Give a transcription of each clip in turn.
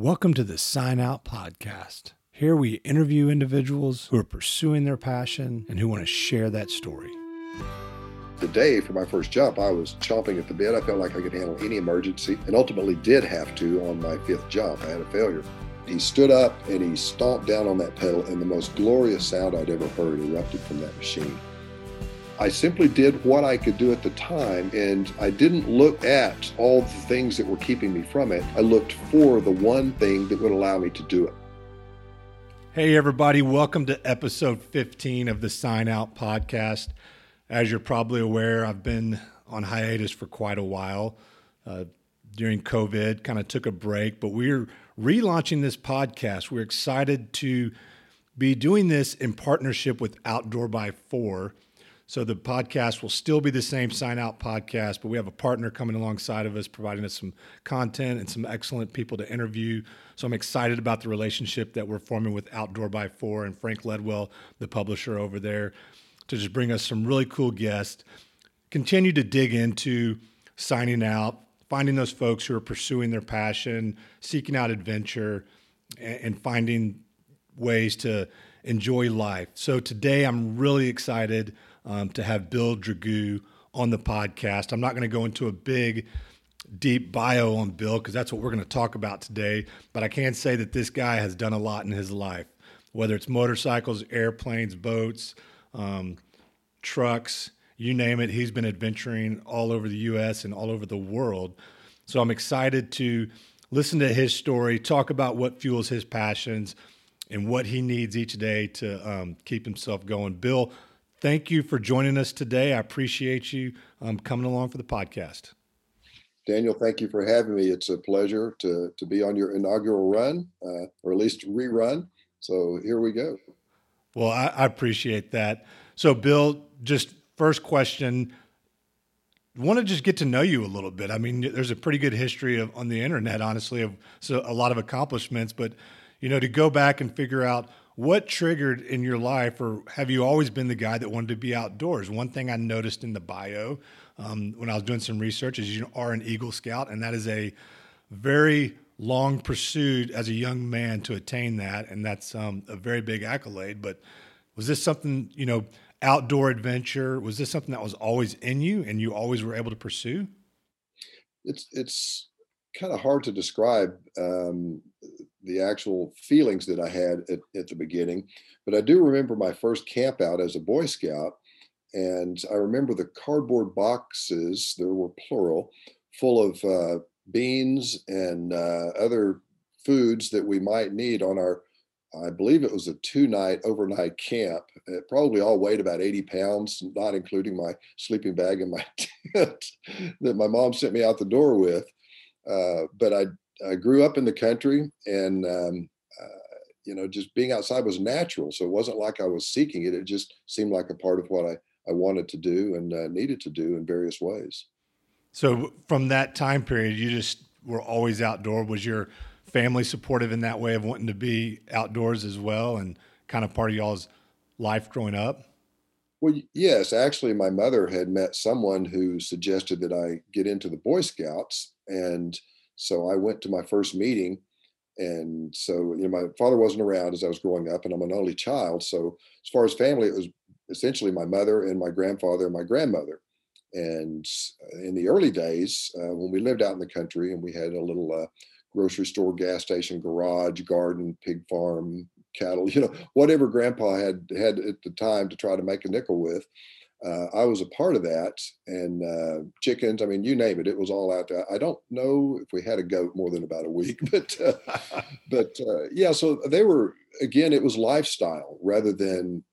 Welcome to the Sign Out Podcast. Here we interview individuals who are pursuing their passion and who want to share that story. The day for my first jump, I was chomping at the bit. I felt like I could handle any emergency and ultimately did have to on my fifth jump. I had a failure. He stood up and he stomped down on that pedal, and the most glorious sound I'd ever heard erupted from that machine. I simply did what I could do at the time, and I didn't look at all the things that were keeping me from it. I looked for the one thing that would allow me to do it. Hey, everybody, welcome to episode 15 of the Sign Out podcast. As you're probably aware, I've been on hiatus for quite a while. Uh, during COVID, kind of took a break, but we're relaunching this podcast. We're excited to be doing this in partnership with Outdoor by Four. So the podcast will still be the same sign out podcast, but we have a partner coming alongside of us, providing us some content and some excellent people to interview. So I'm excited about the relationship that we're forming with Outdoor by Four and Frank Ledwell, the publisher over there, to just bring us some really cool guests. Continue to dig into signing out, finding those folks who are pursuing their passion, seeking out adventure, and finding ways to enjoy life. So today I'm really excited um, to have Bill Dragoo on the podcast. I'm not going to go into a big, deep bio on Bill because that's what we're going to talk about today. But I can say that this guy has done a lot in his life, whether it's motorcycles, airplanes, boats, um, trucks, you name it. He's been adventuring all over the U.S. and all over the world. So I'm excited to listen to his story, talk about what fuels his passions, and what he needs each day to um, keep himself going. Bill, thank you for joining us today. I appreciate you um, coming along for the podcast. Daniel, thank you for having me. It's a pleasure to, to be on your inaugural run, uh, or at least rerun. So here we go. Well, I, I appreciate that. So, Bill, just first question want to just get to know you a little bit. I mean, there's a pretty good history of on the internet, honestly, of so a lot of accomplishments. But you know, to go back and figure out what triggered in your life, or have you always been the guy that wanted to be outdoors? One thing I noticed in the bio um, when I was doing some research is you are an Eagle Scout, and that is a very long pursuit as a young man to attain that, and that's um, a very big accolade. But was this something you know? Outdoor adventure was this something that was always in you, and you always were able to pursue? It's it's kind of hard to describe. Um, the actual feelings that I had at, at the beginning. But I do remember my first camp out as a Boy Scout. And I remember the cardboard boxes, there were plural, full of uh, beans and uh, other foods that we might need on our, I believe it was a two night overnight camp. It probably all weighed about 80 pounds, not including my sleeping bag and my tent that my mom sent me out the door with. Uh, but I I grew up in the country and, um, uh, you know, just being outside was natural. So it wasn't like I was seeking it. It just seemed like a part of what I, I wanted to do and uh, needed to do in various ways. So from that time period, you just were always outdoor. Was your family supportive in that way of wanting to be outdoors as well and kind of part of y'all's life growing up? Well, yes. Actually, my mother had met someone who suggested that I get into the Boy Scouts. And so I went to my first meeting. And so, you know, my father wasn't around as I was growing up, and I'm an only child. So, as far as family, it was essentially my mother and my grandfather and my grandmother. And in the early days, uh, when we lived out in the country and we had a little uh, grocery store, gas station, garage, garden, pig farm, cattle, you know, whatever grandpa had had at the time to try to make a nickel with, uh, I was a part of that, and uh, chickens. I mean, you name it, it was all out there. I don't know if we had a goat more than about a week, but uh, but uh, yeah. So they were again. It was lifestyle rather than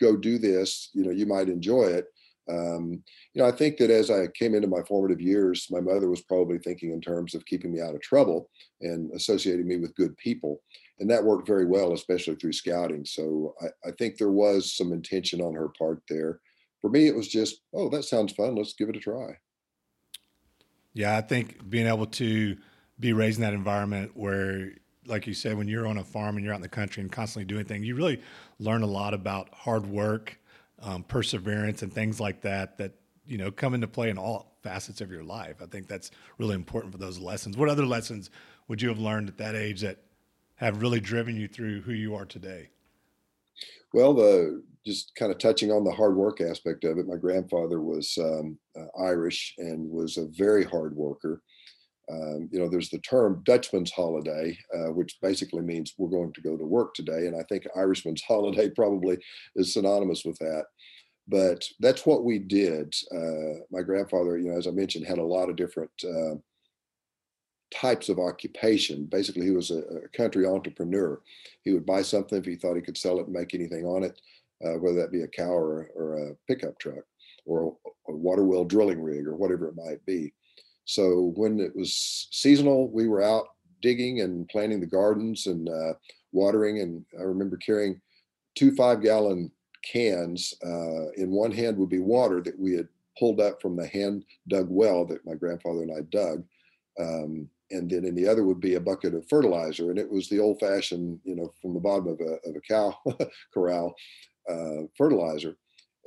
go do this. You know, you might enjoy it. Um, you know, I think that as I came into my formative years, my mother was probably thinking in terms of keeping me out of trouble and associating me with good people. And that worked very well, especially through scouting. So I, I think there was some intention on her part there for me, it was just, oh, that sounds fun. Let's give it a try. Yeah, I think being able to be raised in that environment where, like you said, when you're on a farm and you're out in the country and constantly doing things, you really learn a lot about hard work, um, perseverance, and things like that that you know come into play in all facets of your life. I think that's really important for those lessons. What other lessons would you have learned at that age that have really driven you through who you are today? Well, the just kind of touching on the hard work aspect of it. My grandfather was um, uh, Irish and was a very hard worker. Um, you know, there's the term Dutchman's holiday, uh, which basically means we're going to go to work today. And I think Irishman's holiday probably is synonymous with that. But that's what we did. Uh, my grandfather, you know, as I mentioned, had a lot of different uh, types of occupation. Basically, he was a, a, country entrepreneur. He would buy something if he thought he could sell it and make anything on it, uh, whether that be a cow or, or a pickup truck or a, a water well drilling rig or whatever it might be. So when it was seasonal, we were out digging and planting the gardens and uh, watering. And I remember carrying two five gallon cans. Uh, in one hand would be water that we had pulled up from the hand dug well that my grandfather and I dug. Um, and then in the other would be a bucket of fertilizer. And it was the old fashioned, you know, from the bottom of a, of a cow corral uh, fertilizer.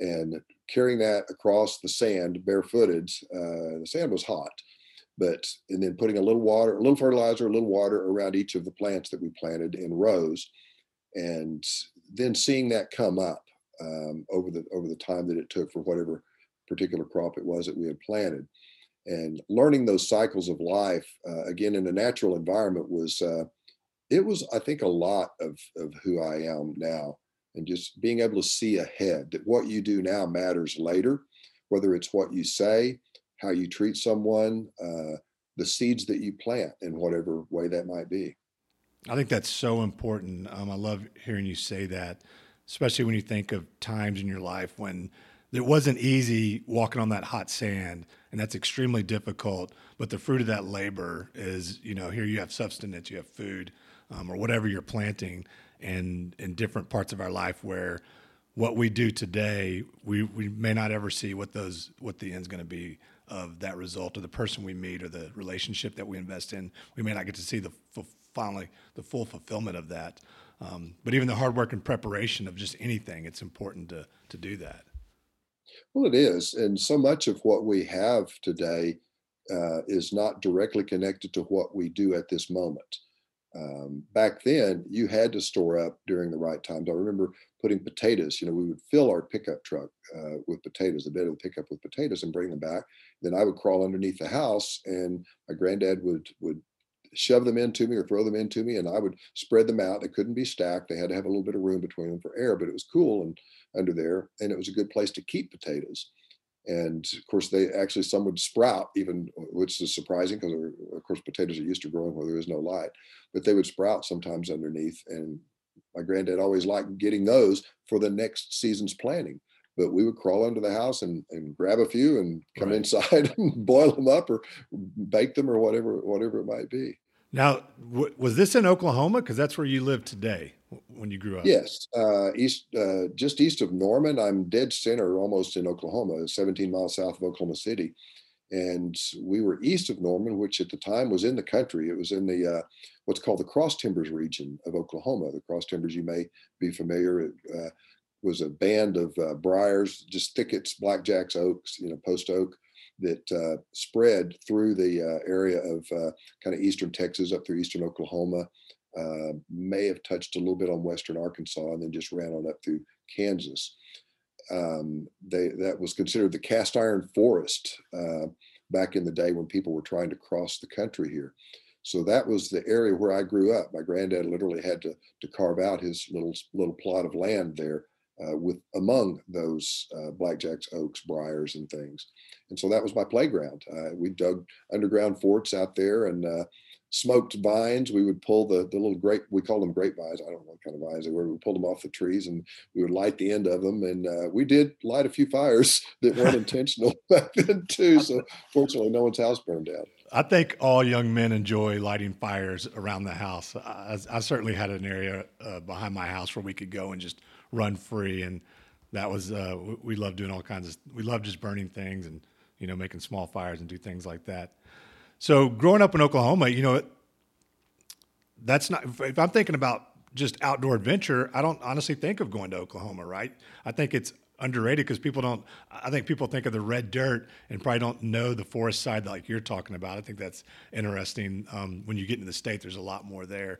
And carrying that across the sand barefooted, uh, the sand was hot but and then putting a little water, a little fertilizer, a little water around each of the plants that we planted in rows, and then seeing that come up um, over the over the time that it took for whatever particular crop it was that we had planted, and learning those cycles of life uh, again in a natural environment was uh, it was I think a lot of of who I am now, and just being able to see ahead that what you do now matters later, whether it's what you say how you treat someone, uh, the seeds that you plant in whatever way that might be. I think that's so important. Um, I love hearing you say that, especially when you think of times in your life when it wasn't easy walking on that hot sand, and that's extremely difficult. But the fruit of that labor is, you know, here you have substance, you have food, um, or whatever you're planting, and in different parts of our life where what we do today, we, we may not ever see what those what the end's going to be of that result or the person we meet or the relationship that we invest in. We may not get to see the finally the full fulfillment of that. Um, but even the hard work and preparation of just anything, it's important to to do that. Well, it is, and so much of what we have today uh, is not directly connected to what we do at this moment. Um, back then, you had to store up during the right times. I remember putting potatoes. You know, we would fill our pickup truck uh, with potatoes, the bed of the pickup with potatoes, and bring them back. Then I would crawl underneath the house, and my granddad would would shove them into me or throw them into me, and I would spread them out. They couldn't be stacked; they had to have a little bit of room between them for air, but it was cool and under there, and it was a good place to keep potatoes. And of course, they actually some would sprout, even which is surprising because of course potatoes are used to growing where there is no light, but they would sprout sometimes underneath, and my granddad always liked getting those for the next season's planting. But we would crawl under the house and, and grab a few and come right. inside and boil them up or bake them or whatever whatever it might be. Now, w- was this in Oklahoma? Because that's where you live today when you grew up. Yes, uh, east, uh, just east of Norman. I'm dead center, almost in Oklahoma, 17 miles south of Oklahoma City, and we were east of Norman, which at the time was in the country. It was in the uh, what's called the Cross Timbers region of Oklahoma. The Cross Timbers, you may be familiar, it, uh, was a band of uh, briars, just thickets, blackjacks, oaks, you know, post oak that uh, spread through the uh, area of uh, kind of eastern Texas up through eastern Oklahoma. May have touched a little bit on western Arkansas, and then just ran on up through Kansas um, they that was considered the cast iron forest uh, back in the day when people were trying to cross the country here. So that was the area where I grew up. My granddad literally had to to carve out his little little plot of land there uh, with among those uh, blackjacks, oaks, briars, and things. And so that was my playground. Uh, we dug underground forts out there and uh, smoked vines. We would pull the, the little grape, we call them grapevines. I don't know what kind of vines they were. We pulled them off the trees and we would light the end of them. And uh, we did light a few fires that weren't intentional back then too. So fortunately, no one's house burned down. I think all young men enjoy lighting fires around the house. I, I certainly had an area uh, behind my house where we could go and just run free. And that was, uh, we, we love doing all kinds of, we loved just burning things and, you know, making small fires and do things like that. So growing up in Oklahoma, you know, that's not. If I'm thinking about just outdoor adventure, I don't honestly think of going to Oklahoma. Right? I think it's underrated because people don't. I think people think of the red dirt and probably don't know the forest side like you're talking about. I think that's interesting. Um, when you get into the state, there's a lot more there.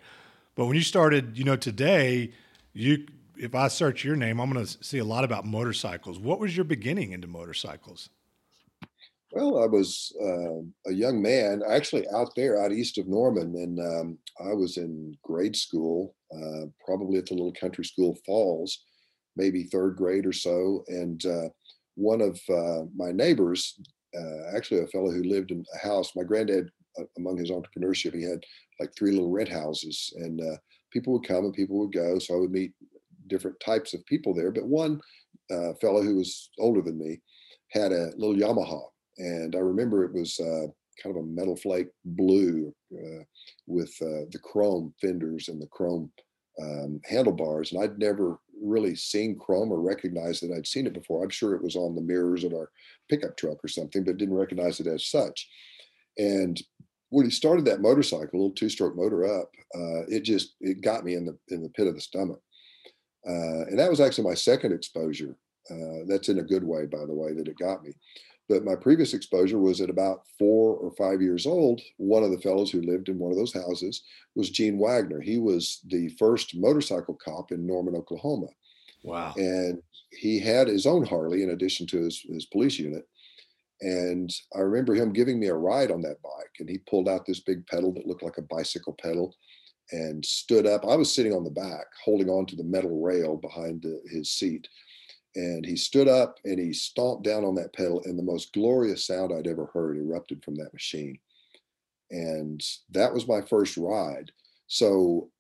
But when you started, you know, today, you if I search your name, I'm going to see a lot about motorcycles. What was your beginning into motorcycles? Well, I was uh, a young man, actually out there, out east of Norman, and um, I was in grade school, uh, probably at the little country school Falls, maybe third grade or so. And uh, one of uh, my neighbors, uh, actually a fellow who lived in a house, my granddad, uh, among his entrepreneurship, he had like three little rent houses, and people would come and people would go. So I would meet different types of people there. But one fellow who was older than me had a little Yamaha and I remember it was uh, kind of a metal flake blue uh, with uh, the chrome fenders and the chrome um, handlebars. And I'd never really seen chrome or recognized that I'd seen it before. I'm sure it was on the mirrors of our pickup truck or something, but didn't recognize it as such. And when he started that motorcycle, little two-stroke motor up, uh, it just it got me in the in the pit of the stomach. Uh, and that was actually my second exposure. Uh, that's in a good way, by the way, that it got me. But my previous exposure was at about four or five years old. One of the fellows who lived in one of those houses was Gene Wagner. He was the first motorcycle cop in Norman, Oklahoma. Wow. And he had his own Harley in addition to his, his police unit. And I remember him giving me a ride on that bike. And he pulled out this big pedal that looked like a bicycle pedal and stood up. I was sitting on the back, holding on to the metal rail behind the, his seat and he stood up and he stomped down on that pedal and the most glorious sound i'd ever heard erupted from that machine. And that was my first ride. So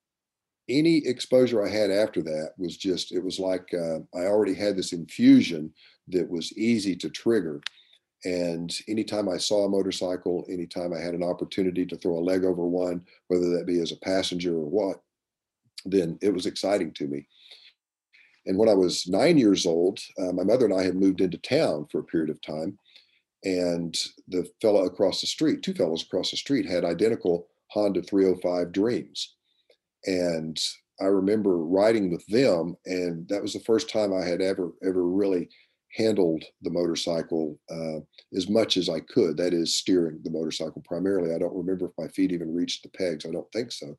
any exposure i had after that was just it was like uh, i already had this infusion that was easy to trigger. And anytime i saw a motorcycle anytime i had an opportunity to throw a leg over one whether that be as a passenger or what then it was exciting to me and when I was nine years old, uh, my mother and I had moved into town for a period of time. And the fellow across the street, two fellows across the street, had identical Honda 305 Dreams. And I remember riding with them, and that was the first time I had ever ever really handled the motorcycle uh, as much as I could. That is, steering the motorcycle primarily. I don't remember if my feet even reached the pegs. I don't think so.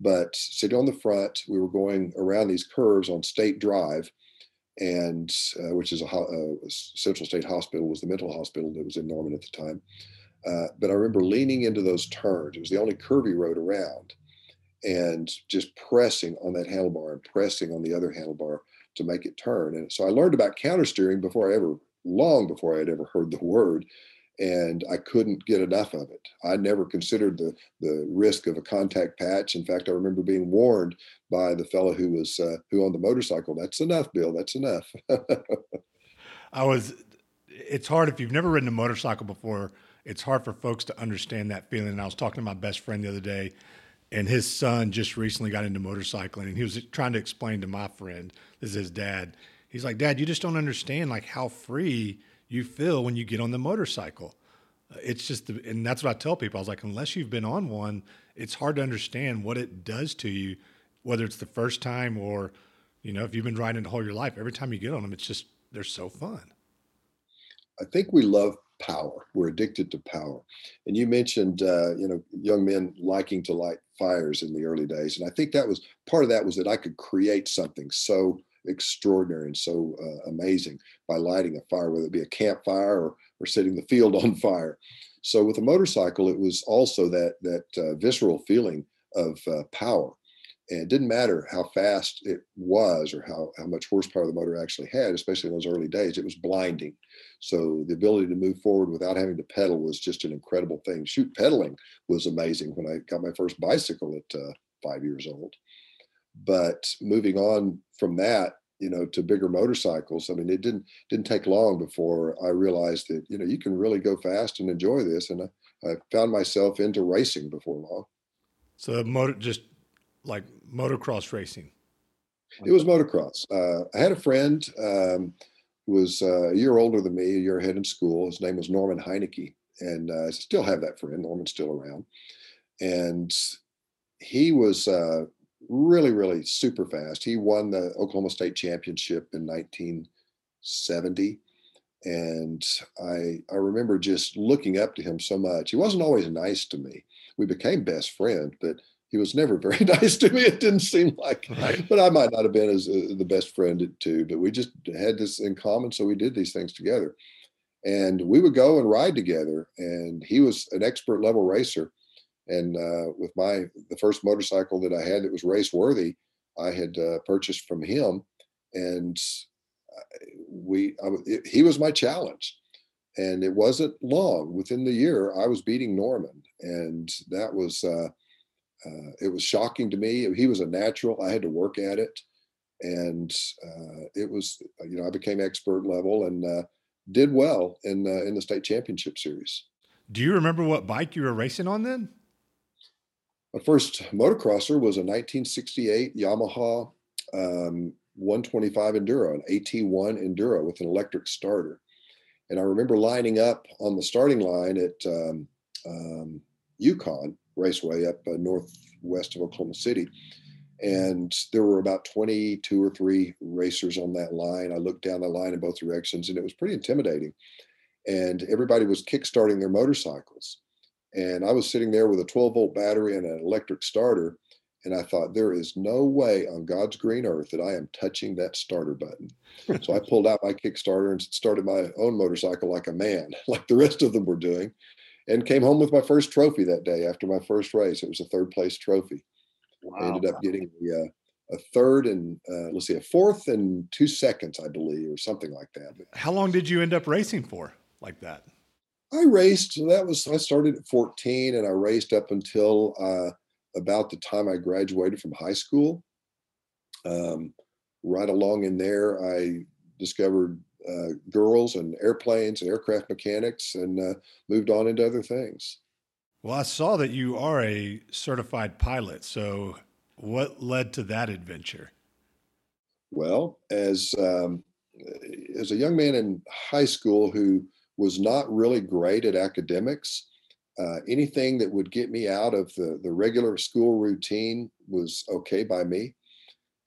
But sitting on the front, we were going around these curves on State Drive, and uh, which is a, a, Central State Hospital was the mental hospital that was in Norman at the time. Uh, but I remember leaning into those turns. It was the only curvy road around, and just pressing on that handlebar and pressing on the other handlebar to make it turn. And so I learned about counter steering before I ever, long before I had ever heard the word and I couldn't get enough of it. I never considered the the risk of a contact patch. In fact, I remember being warned by the fellow who was uh, who owned the motorcycle. That's enough, Bill. That's enough. I was. It's hard if you've never ridden a motorcycle before. It's hard for folks to understand that feeling. And I was talking to my best friend the other day, and his son just recently got into motorcycling, and he was trying to explain to my friend, this is his dad. He's like, Dad, you just don't understand like how free you feel when you get on the motorcycle. Uh, it's just, the, and that's what I tell people. I was like, unless you've been on one, it's hard to understand what it does to you, whether it's the first time or, you know, if you've been riding it all your life. Every time you get on them, it's just they're so fun. I think we love power. We're addicted to power. And you mentioned, uh, you know, young men liking to light fires in the early days, and I think that was part of that was that I could create something so extraordinary and so uh, amazing by lighting a fire, whether it be a campfire or, or setting the field on fire. So with a motorcycle, it was also that that uh, visceral feeling of uh, power, and it didn't matter how fast it was or how how much horsepower the motor actually had, especially in those early days. It was blinding. So the ability to move forward without having to pedal was just an incredible thing. Shoot, pedaling was amazing when I got my first bicycle at uh, five years old. But moving on from that, you know, to bigger motorcycles, I mean, it didn't didn't take long before I realized that you know you can really go fast and enjoy this, and I, I found myself into racing before long. So motor, just like motocross racing. It was motocross. Uh, I had a friend um, who was uh, a year older than me, a year ahead in school. His name was Norman Heineke, and uh, I still have that friend. Norman's still around, and he was uh, really, really super fast. He won the Oklahoma State Championship in 1970. And I, I remember just looking up to him so much. He wasn't always nice to me. We became best friends, but he was never very nice to me. It didn't seem like, right. but I might not have been as uh, the best friend too. But we just had this in common, so we did these things together, and we would go and ride together. And he was an expert level racer, and uh, with my the first motorcycle that I had that was race worthy, I had uh, purchased from him, and we I, it, he was my challenge. And it wasn't long within the year i was beating norman and that was uh, uh, it was shocking to me. He was a natural i had to work at it and uh, it was you know i became expert level and uh, did well in in the state championship series. Do you remember what bike you were racing on then my first motocrosser was a 1968 yamaha um, 125 Enduro, an AT1 Enduro with an electric starter. And I remember lining up on the starting line at um, um, Yukon Raceway up uh, northwest of Oklahoma City. And there were about 22 or three racers on that line. I looked down the line in both directions and it was pretty intimidating. And everybody was kickstarting their motorcycles. And I was sitting there with a 12 volt battery and an electric starter and I thought, there is no way on God's green earth that I am touching that starter button. so I pulled out my Kickstarter and started my own motorcycle like a man, like the rest of them were doing, and came home with my first trophy that day after my first race. It was a third place trophy. Wow. I ended up getting the, uh, a third and uh, let's see, a fourth and two seconds, I believe, or something like that. How long did you end up racing for like that? I raced. That was I started at 14, and I raced up until uh, about the time I graduated from high school. Um, right along in there, I discovered uh, girls and airplanes and aircraft mechanics and uh, moved on into other things. Well, I saw that you are a certified pilot. So, what led to that adventure? Well, as um, as a young man in high school who was not really great at academics, uh, anything that would get me out of the, the regular school routine was okay by me.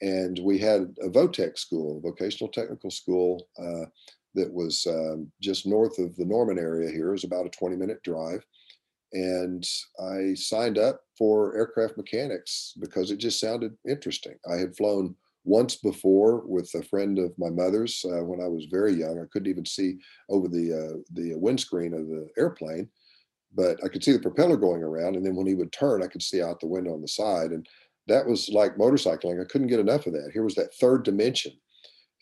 And we had a VOTEC school, vocational technical school, uh, that was um, just north of the Norman area here. It was about a 20 minute drive. And I signed up for aircraft mechanics because it just sounded interesting. I had flown once before with a friend of my mother's uh, when I was very young. I couldn't even see over the uh, the windscreen of the airplane, but I could see the propeller going around. And then when he would turn, I could see out the window on the side. And that was like motorcycling. I couldn't get enough of that. Here was that third dimension.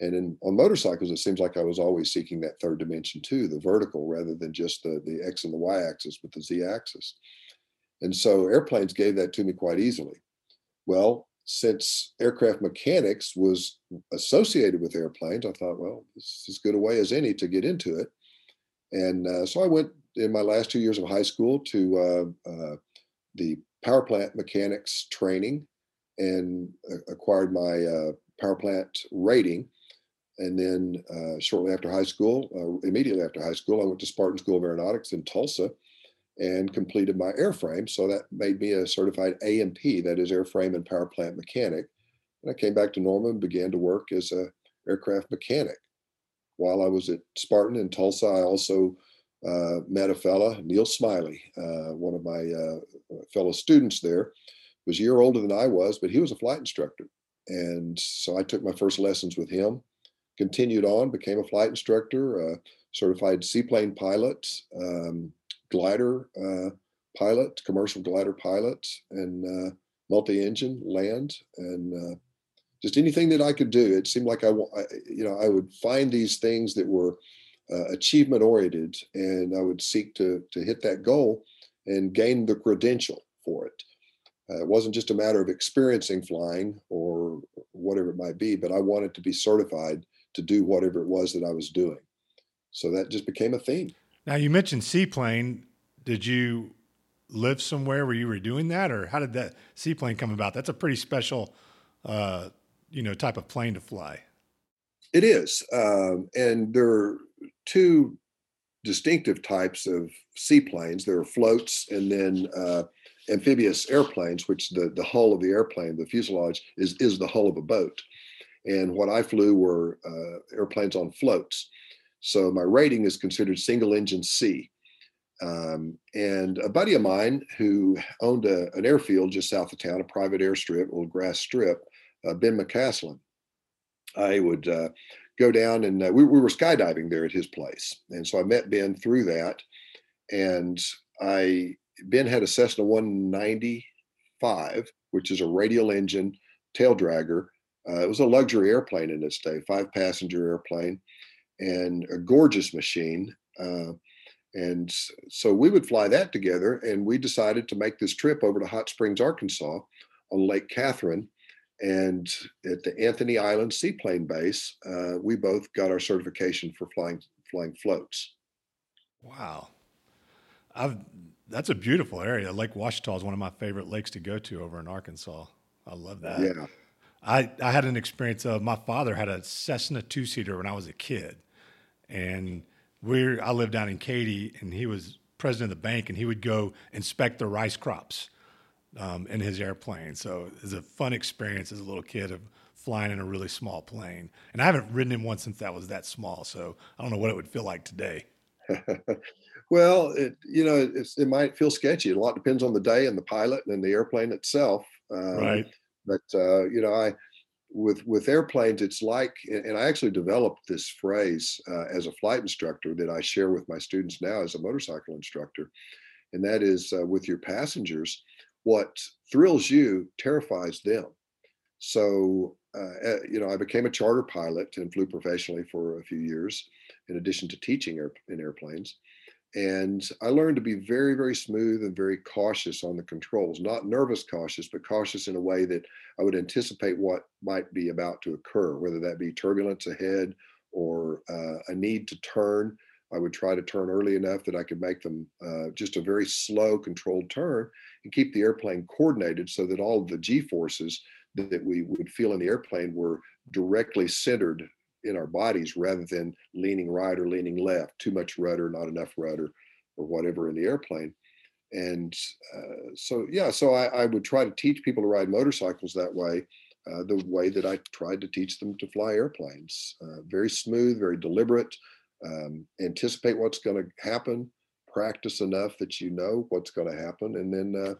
And in, on motorcycles, it seems like I was always seeking that third dimension too, the vertical rather than just the, the X and the Y axis, but the Z axis. And so airplanes gave that to me quite easily. Well, since aircraft mechanics was associated with airplanes, I thought, well, this is as good a way as any to get into it. And uh, so I went in my last two years of high school to uh, uh, the power plant mechanics training and acquired my uh, power plant rating. And then uh, shortly after high school, uh, immediately after high school, I went to Spartan School of Aeronautics in Tulsa and completed my airframe. So that made me a certified A&P, that is airframe and power plant mechanic. And I came back to Norman and began to work as a aircraft mechanic. While I was at Spartan in Tulsa, I also uh, met a fella, Neil Smiley, uh, one of my uh, fellow students there, was a year older than I was, but he was a flight instructor. And so I took my first lessons with him, continued on, became a flight instructor, certified seaplane pilot, um, glider uh, pilot, commercial glider pilot, and uh, multi-engine land, and uh, just anything that I could do. It seemed like I, you know, I would find these things that were achievement oriented, and I would seek to to hit that goal and gain the credential for it. Uh, it wasn't just a matter of experiencing flying or whatever it might be, but I wanted to be certified to do whatever it was that I was doing. So that just became a theme. Now you mentioned seaplane. Did you live somewhere where you were doing that, or how did that seaplane come about? That's a pretty special, uh, you know, type of plane to fly. It is, um, and there are two distinctive types of seaplanes. There are floats and then uh, amphibious airplanes, which the, the hull of the airplane, the fuselage, is, is the hull of a boat. and what I flew were uh, airplanes on floats. So my rating is considered single engine sea. Um, and a buddy of mine who owned a, an airfield just south of town, a private airstrip, a little grass strip, uh, Ben McCaslin. I would uh, go down and uh, we, we were skydiving there at his place. And so I met Ben through that. And I, Ben had a Cessna 195, which is a radial engine tail dragger. Uh, it was a luxury airplane in its day, five passenger airplane, and a gorgeous machine. Uh, and so we would fly that together, and we decided to make this trip over to Hot Springs, Arkansas, on Lake Catherine, and at the Anthony Island Seaplane Base, uh, we both got our certification for flying flying floats. Wow, I've that's a beautiful area. Lake Ouachita is one of my favorite lakes to go to over in Arkansas. I love that. Yeah. I, I had an experience of my father had a Cessna two seater when I was a kid. And we I lived down in Katy and he was president of the bank and he would go inspect the rice crops um, in his airplane. So it was a fun experience as a little kid of flying in a really small plane. And I haven't ridden in one since that was that small. So I don't know what it would feel like today. well, it, you know, it might feel sketchy. A lot depends on the day and the pilot and the airplane itself. Um, right. But uh, you know, I with with airplanes, it's like, and I actually developed this phrase uh, as a flight instructor that I share with my students now as a motorcycle instructor, and that is uh, with your passengers what thrills you terrifies them. So, uh, you know, I became a charter pilot and flew professionally for a few years, in addition to teaching air, in airplanes. And I learned to be very, very smooth and very cautious on the controls, not nervous cautious, but cautious in a way that I would anticipate what might be about to occur, whether that be turbulence ahead or uh, a need to turn. I would try to turn early enough that I could make them uh, just a very slow, controlled turn and keep the airplane coordinated so that all the G forces that we would feel in the airplane were directly centered in our bodies rather than leaning right or leaning left, too much rudder, not enough rudder, or whatever in the airplane. And uh, so, yeah, so I, I, would try to teach people to ride motorcycles that way, uh, the way that I tried to teach them to fly airplanes. Uh, very smooth, very deliberate, um, anticipate what's going to happen, practice enough that you know what's going to happen, and then uh,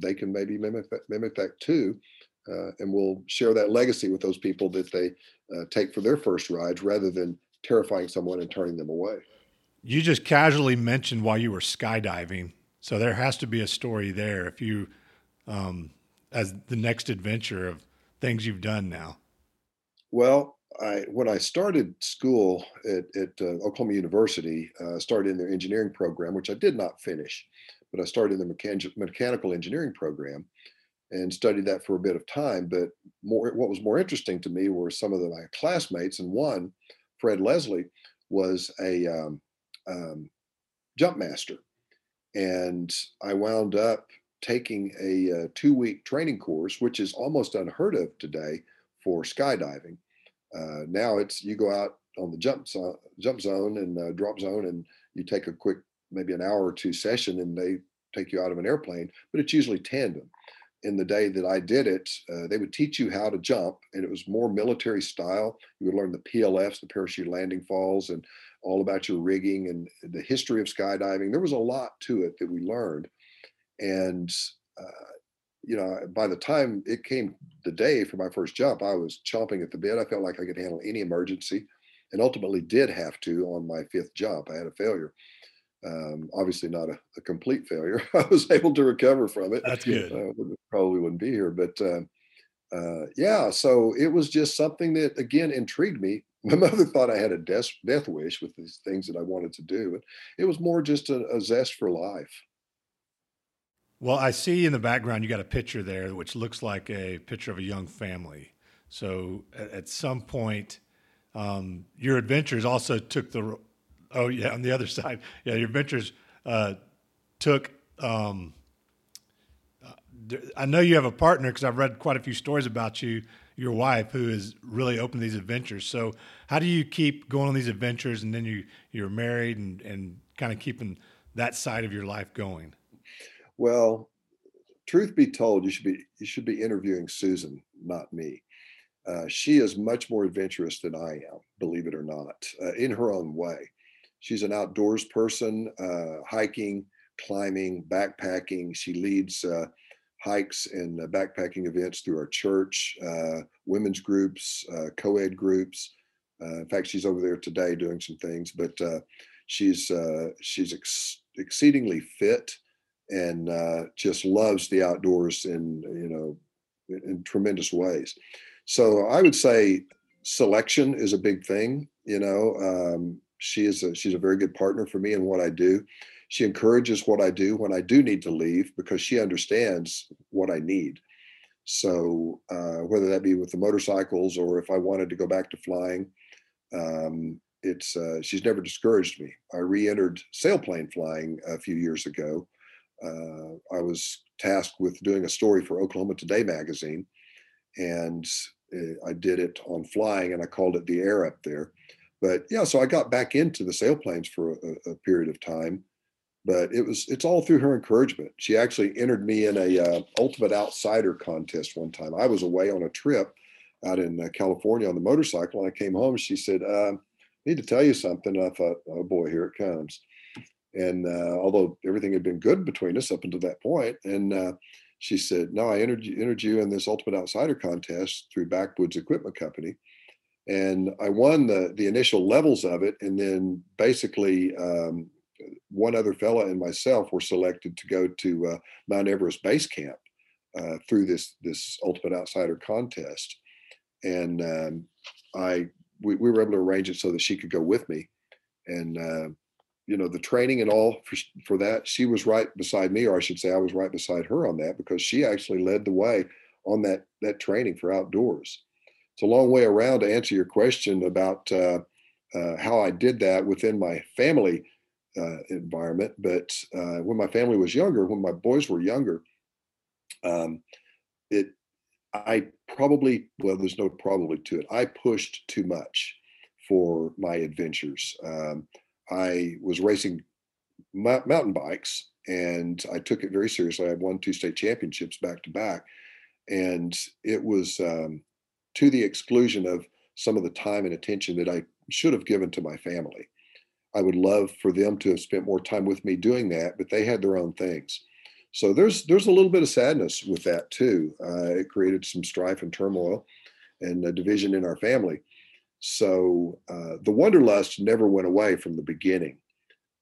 they can maybe mimic mimic that too. Uh, and we'll share that legacy with those people that they uh, take for their first rides rather than terrifying someone and turning them away. You just casually mentioned while you were skydiving. So there has to be a story there if you, um, as the next adventure of things you've done now. Well, I when I started school at, at uh, Oklahoma University, uh, started in their engineering program, which I did not finish, but I started in the mechan- mechanical engineering program and studied that for a bit of time. But more, what was more interesting to me were some of the, my classmates, and one, Fred Leslie, was a um, um, jump master, and I wound up taking a, a uh, two-week training course, which is almost unheard of today for skydiving uh, now it's you go out on the jump zone, jump zone and uh, drop zone, and you take a quick maybe an hour or two session, and they take you out of an airplane. But it's usually tandem. In the day that I did it, uh, they would teach you how to jump, and it was more military style. You would learn the PLFs, the parachute landing falls, and all about your rigging and the history of skydiving. There was a lot to it that we learned, and uh, you know, by the time it came the day for my first jump, I was chomping at the bit. I felt like I could handle any emergency and ultimately did have to on my fifth jump. I had a failure. Um, obviously, not a, a, complete failure. I was able to recover from it. That's good. Uh, probably wouldn't be here, but uh, uh, yeah. So it was just something that again intrigued me. My mother thought I had a death, death wish with these things that I wanted to do, but it was more just a, a zest for life. Well, I see in the background you got a picture there, which looks like a picture of a young family. So at, at some point, um, your adventures also took the. Oh yeah, on the other side, yeah, your adventures uh, took. Um, uh, I know you have a partner because I've read quite a few stories about you, your wife, who is really open to these adventures. So, how do you keep going on these adventures, and then you you're married and and kind of keeping that side of your life going? Well, truth be told, you should be you should be interviewing Susan, not me. Uh, she is much more adventurous than I am, believe it or not, uh, in her own way. She's an outdoors person, uh, hiking, climbing, backpacking. She leads uh, hikes and uh, backpacking events through our church, uh, women's groups, co ed groups. in fact, she's over there today doing some things, but she's she's ex- exceedingly fit and just loves the outdoors in you know in tremendous ways. So I would say selection is a big thing. You know, um, she is a, she's a very good partner for me in what I do. She encourages what I do when I do need to leave because she understands what I need. So uh, whether that be with the motorcycles or if I wanted to go back to flying, um, it's uh, she's never discouraged me. I re-entered sailplane flying a few years ago. Uh, I was tasked with doing a story for Oklahoma Today magazine, and uh, I did it on flying, and I called it the air up there. But yeah, so I got back into the sailplanes for a, a period of time, but it was it's all through her encouragement. She actually entered me in a uh, Ultimate Outsider contest one time. I was away on a trip out in uh, California on the motorcycle, and I came home. She said, uh, "I need to tell you something." And I thought, "Oh boy, here it comes." And uh, although everything had been good between us up until that point, and uh, she said, "No, I entered entered you in this Ultimate Outsider contest through Backwoods Equipment Company." And I won the the initial levels of it, and then basically um, one other fella and myself were selected to go to uh, Mount Everest Base Camp uh, through this this Ultimate Outsider contest, and um, I we, we, were able to arrange it so that she could go with me, and uh, you know the training and all for, for that she was right beside me, or I should say I was right beside her on that because she actually led the way on that that training for outdoors it's a long way around to answer your question about uh, uh, how I did that within my family uh, environment. But uh, when my family was younger, when my boys were younger, um, it I probably well, there's no probably to it. I pushed too much for my adventures. Um, I was racing mountain bikes, and I took it very seriously. I won two state championships back to back, and it was um, to the exclusion of some of the time and attention that I should have given to my family. I would love for them to have spent more time with me doing that, but they had their own things. So there's there's a little bit of sadness with that too. Uh, it created some strife and turmoil and a division in our family. So uh, the wanderlust never went away from the beginning,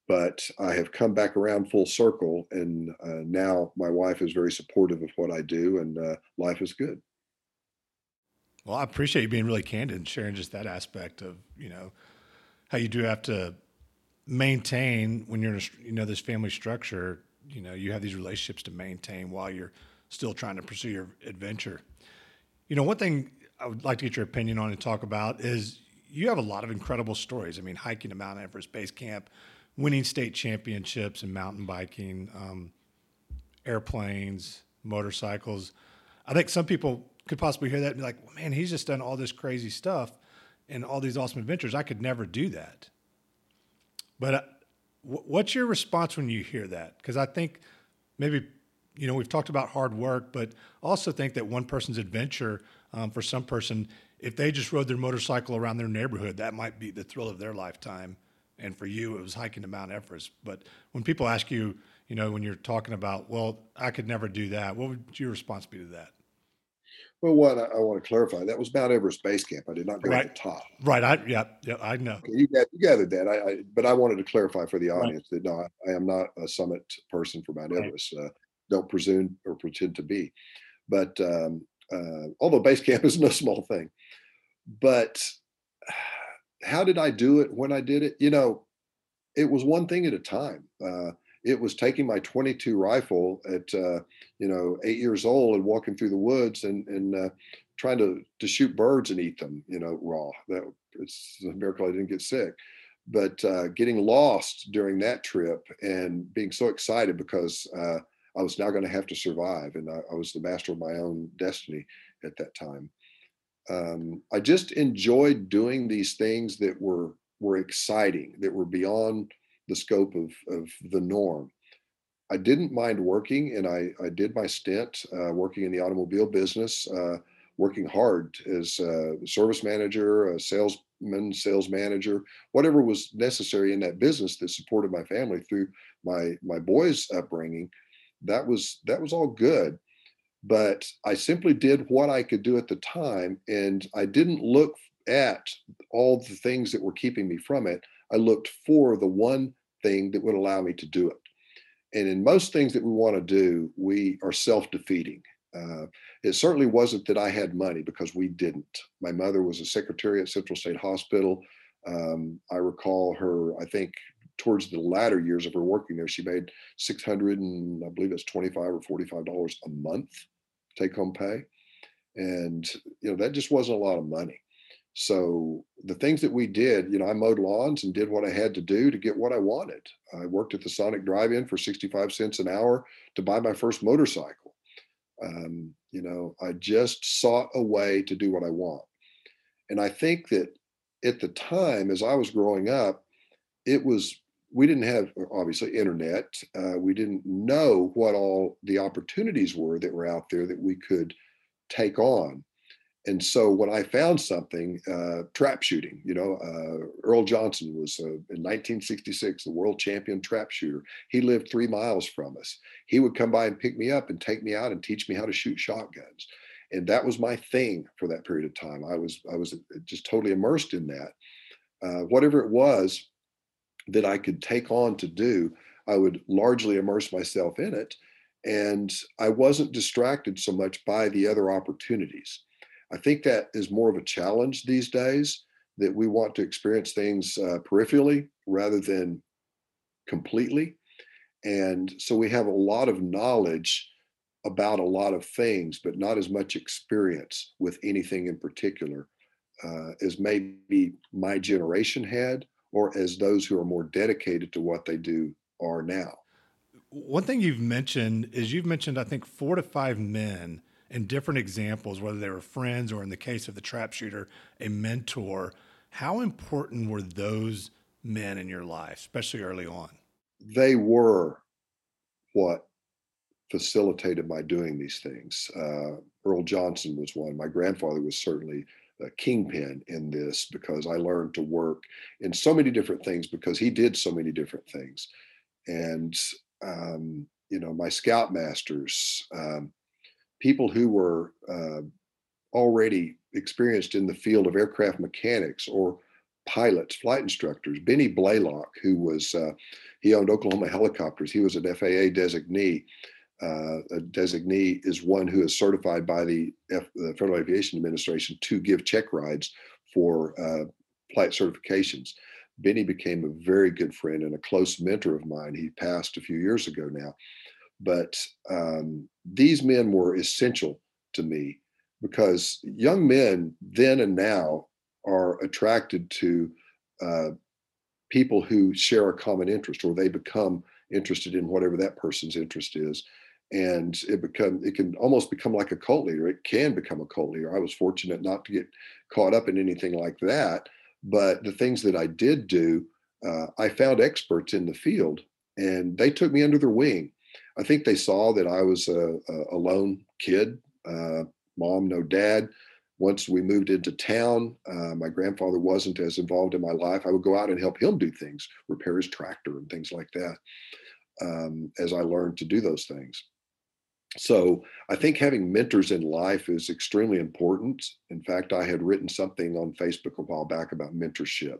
but I have come back around full circle, and uh, now my wife is very supportive of what I do, and uh, life is good. Well, I appreciate you being really candid and sharing just that aspect of you know how you do have to maintain when you're in a, you know this family structure. You know, you have these relationships to maintain while you're still trying to pursue your adventure. You know, one thing I would like to get your opinion on and talk about is you have a lot of incredible stories. I mean, hiking to Mount Everest Base Camp, winning state championships in mountain biking, um, airplanes, motorcycles. I think some people could possibly hear that and be like, man, he's just done all this crazy stuff and all these awesome adventures. I could never do that. But uh, w- what's your response when you hear that? Because I think maybe, you know, we've talked about hard work, but also think that one person's adventure, um, for some person, if they just rode their motorcycle around their neighborhood, that might be the thrill of their lifetime. And for you, it was hiking to Mount Everest. But when people ask you, you know, when you're talking about, well, I could never do that, what would your response be to that? Well, one, I, I, want to clarify that was Mount Everest Base Camp. I did not go right. to the top. Right. I yeah yeah I know. Okay, you, got, you gathered that. I, I, but I wanted to clarify for the audience right. that no, I, I, am not a summit person for Mount right. Everest. Uh, don't presume or pretend to be. But um, uh, although base camp is no small thing, but how did I do it when I did it? You know, it was one thing at a time. Uh, it was taking my 22 rifle at uh, you know eight years old and walking through the woods and and uh, trying to to shoot birds and eat them you know raw. That it's a miracle i didn't get sick. But uh, getting lost during that trip and being so excited because uh, i was now going to have to survive and I, I, was the master of my own destiny at that time. Um, i just enjoyed doing these things that were were exciting that were beyond the scope of, of the norm. I didn't mind working, and I, I did my stint uh, working in the automobile business uh, working hard as a service manager, a salesman, sales manager, whatever was necessary in that business that supported my family through my my boys' upbringing. That was that was all good, but I simply did what I could do at the time, and I didn't look at all the things that were keeping me from it. I looked for the one thing that would allow me to do it. And in most things that we want to do, we are self defeating. Uh, it certainly wasn't that I had money because we didn't. My mother was a secretary at Central State Hospital. Um, I recall her, I think, towards the latter years of her working there, she made 600 and I believe it's 25 or $45 a month take home pay. And, you know, that just wasn't a lot of money. So the things that we did, you know, I mowed lawns and did what I had to do to get what I wanted. I worked at the Sonic Drive-In for 65 cents an hour to buy my first motorcycle. Um, you know, I just sought a way to do what I want. And I think that at the time, as I was growing up, it was we didn't have obviously internet. Uh, we didn't know what all the opportunities were that were out there that we could take on and so when I found something, uh, trap shooting, you know, uh, Earl Johnson was uh, in 1966 the world champion trap shooter. He lived three miles from us. He would come by and pick me up and take me out and teach me how to shoot shotguns, and that was my thing for that period of time. I was I was uh, just totally immersed in that. Uh, whatever it was that I could take on to do, I would largely immerse myself in it, and I wasn't distracted so much by the other opportunities I think that is more of a challenge these days that we want to experience things uh, peripherally rather than completely. And so we have a lot of knowledge about a lot of things, but not as much experience with anything in particular uh, as maybe my generation had, or as those who are more dedicated to what they do are now. One thing you've mentioned is you've mentioned, I think, four to five men in different examples, whether they were friends or in the case of the trap shooter, a mentor. How important were those men in your life, especially early on? They were what facilitated my doing these things. Uh, Earl Johnson was one. My grandfather was certainly a kingpin in this because I learned to work in so many different things because he did so many different things. And, um, you know, my scoutmasters, um, people who were uh, already experienced in the field of aircraft mechanics or pilots, flight instructors. Benny Blaylock, who was, uh, he owned Oklahoma helicopters. He was an FAA designee. Uh, a designee is one who is certified by the, F, the Federal Aviation Administration to give check rides for uh, flight certifications. Benny became a very good friend and a close mentor of mine. He passed a few years ago now. But um, these men were essential to me because young men then and now are attracted to uh, people who share a common interest or they become interested in whatever that person's interest is. And it become it can almost become like a cult leader. It can become a cult leader. I was fortunate not to get caught up in anything like that but the things that i did do uh, i found experts in the field and they took me under their wing I think they saw that I was a, a lone kid, uh, mom, no dad. Once we moved into town, uh, my grandfather wasn't as involved in my life. I would go out and help him do things, repair his tractor and things like that, um, as I learned to do those things. So I think having mentors in life is extremely important. In fact, I had written something on Facebook a while back about mentorship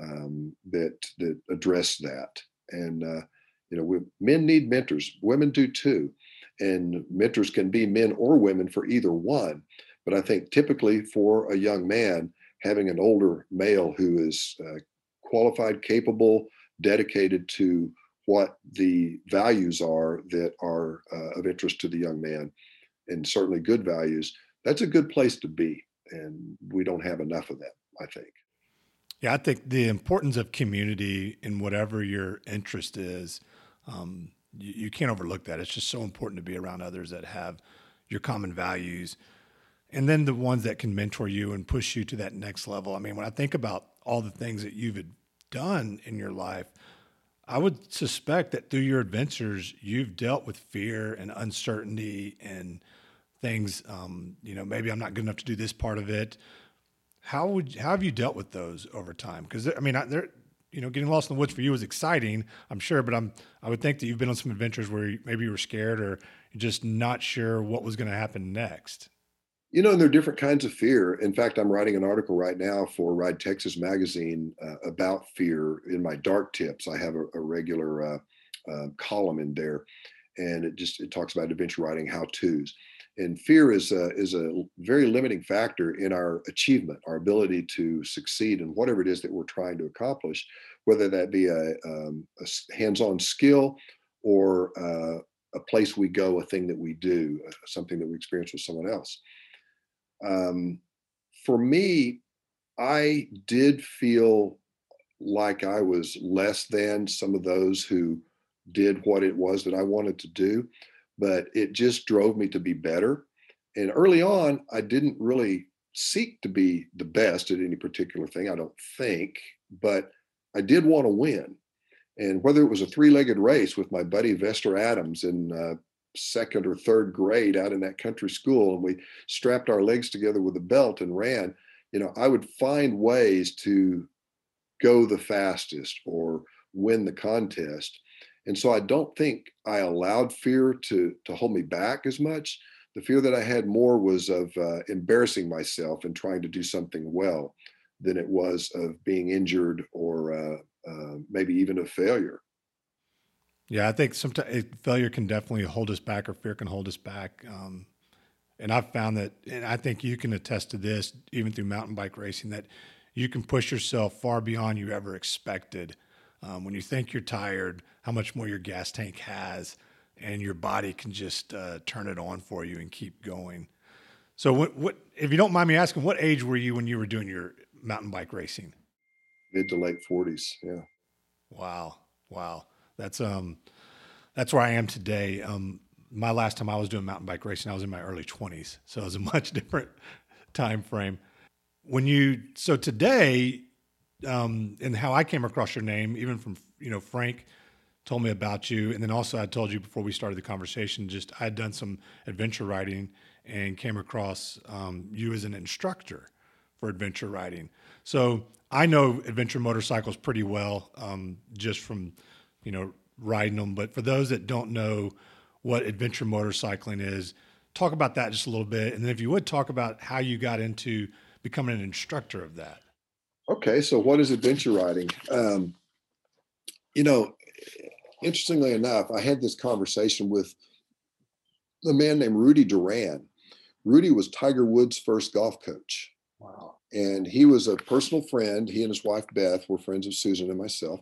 um, that that addressed that, and uh, you know, we, men need mentors, women do too. And mentors can be men or women for either one. But I think typically for a young man, having an older male who is uh, qualified, capable, dedicated to what the values are that are uh, of interest to the young man, and certainly good values, that's a good place to be. And we don't have enough of that, I think. Yeah, I think the importance of community in whatever your interest is um, you, you can't overlook that. It's just so important to be around others that have your common values and then the ones that can mentor you and push you to that next level. I mean, when I think about all the things that you've done in your life, I would suspect that through your adventures, you've dealt with fear and uncertainty and things. Um, you know, maybe I'm not good enough to do this part of it. How would how have you dealt with those over time? Because I mean, they're you know, getting lost in the woods for you was exciting, I'm sure, but I'm I would think that you've been on some adventures where maybe you were scared or just not sure what was going to happen next. You know, and there are different kinds of fear. In fact, I'm writing an article right now for Ride Texas magazine uh, about fear in my DART tips. I have a, a regular uh, uh, column in there, and it just it talks about adventure riding how tos. And fear is a, is a very limiting factor in our achievement, our ability to succeed in whatever it is that we're trying to accomplish, whether that be a, um, a hands-on skill or uh, a place we go, a thing that we do, uh, something that we experience with someone else. Um, for me, I did feel like I was less than some of those who did what it was that I wanted to do, but it just drove me to be better. And early on, I didn't really seek to be the best at any particular thing, I don't think, but I did want to win. And whether it was a three legged race with my buddy Vester Adams in uh, second or third grade out in that country school, and we strapped our legs together with a belt and ran, you know, I would find ways to go the fastest or win the contest. And so I don't think I allowed fear to to hold me back as much. The fear that I had more was of uh, embarrassing myself and trying to do something well than it was of being injured or uh, uh, maybe even a failure. Yeah, I think sometimes eh, failure can definitely hold us back, or fear can hold us back. Um, and I've found that, and I think you can attest to this, even through mountain bike racing, that you can push yourself far beyond you ever expected. Um, when you think you're tired, how much more your gas tank has, and your body can just uh, turn it on for you and keep going. So, what, what, if you don't mind me asking, what age were you when you were doing your mountain bike racing? Mid to late 40s. Yeah. Wow. Wow. That's um, that's where I am today. Um, my last time I was doing mountain bike racing, I was in my early 20s, so it was a much different time frame. When you so today, um, and how I came across your name, even from you know Frank told me about you, and then also I told you before we started the conversation, just I had done some adventure riding and came across um, you as an instructor for adventure riding. So I know adventure motorcycles pretty well, um, just from you know riding them. But for those that don't know what adventure motorcycling is, talk about that just a little bit, and then if you would talk about how you got into becoming an instructor of that. Okay, so what is adventure riding? Um, you know, interestingly enough, I had this conversation with a man named Rudy Duran. Rudy was Tiger Woods' first golf coach. Wow. And he was a personal friend. He and his wife Beth were friends of Susan and myself.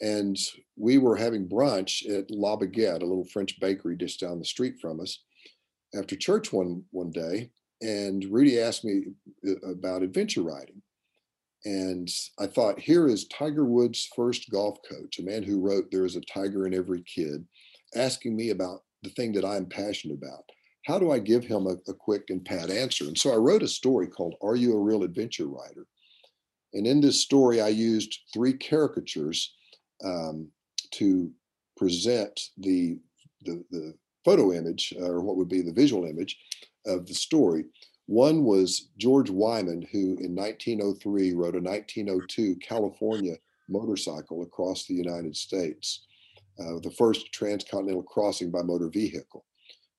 And we were having brunch at La Baguette, a little French bakery just down the street from us, after church one one day. And Rudy asked me uh, about adventure riding. And I thought, here is Tiger Woods' first golf coach, a man who wrote There is a Tiger in Every Kid, asking me about the thing that I'm passionate about how do I give him a, a quick and pat answer? And so I wrote a story called Are You a Real Adventure Rider? And in this story, I used three caricatures um, to present the, the, the photo image, or what would be the visual image of the story. One was George Wyman, who in 1903 wrote a 1902 California motorcycle across the United States, uh, the first transcontinental crossing by motor vehicle.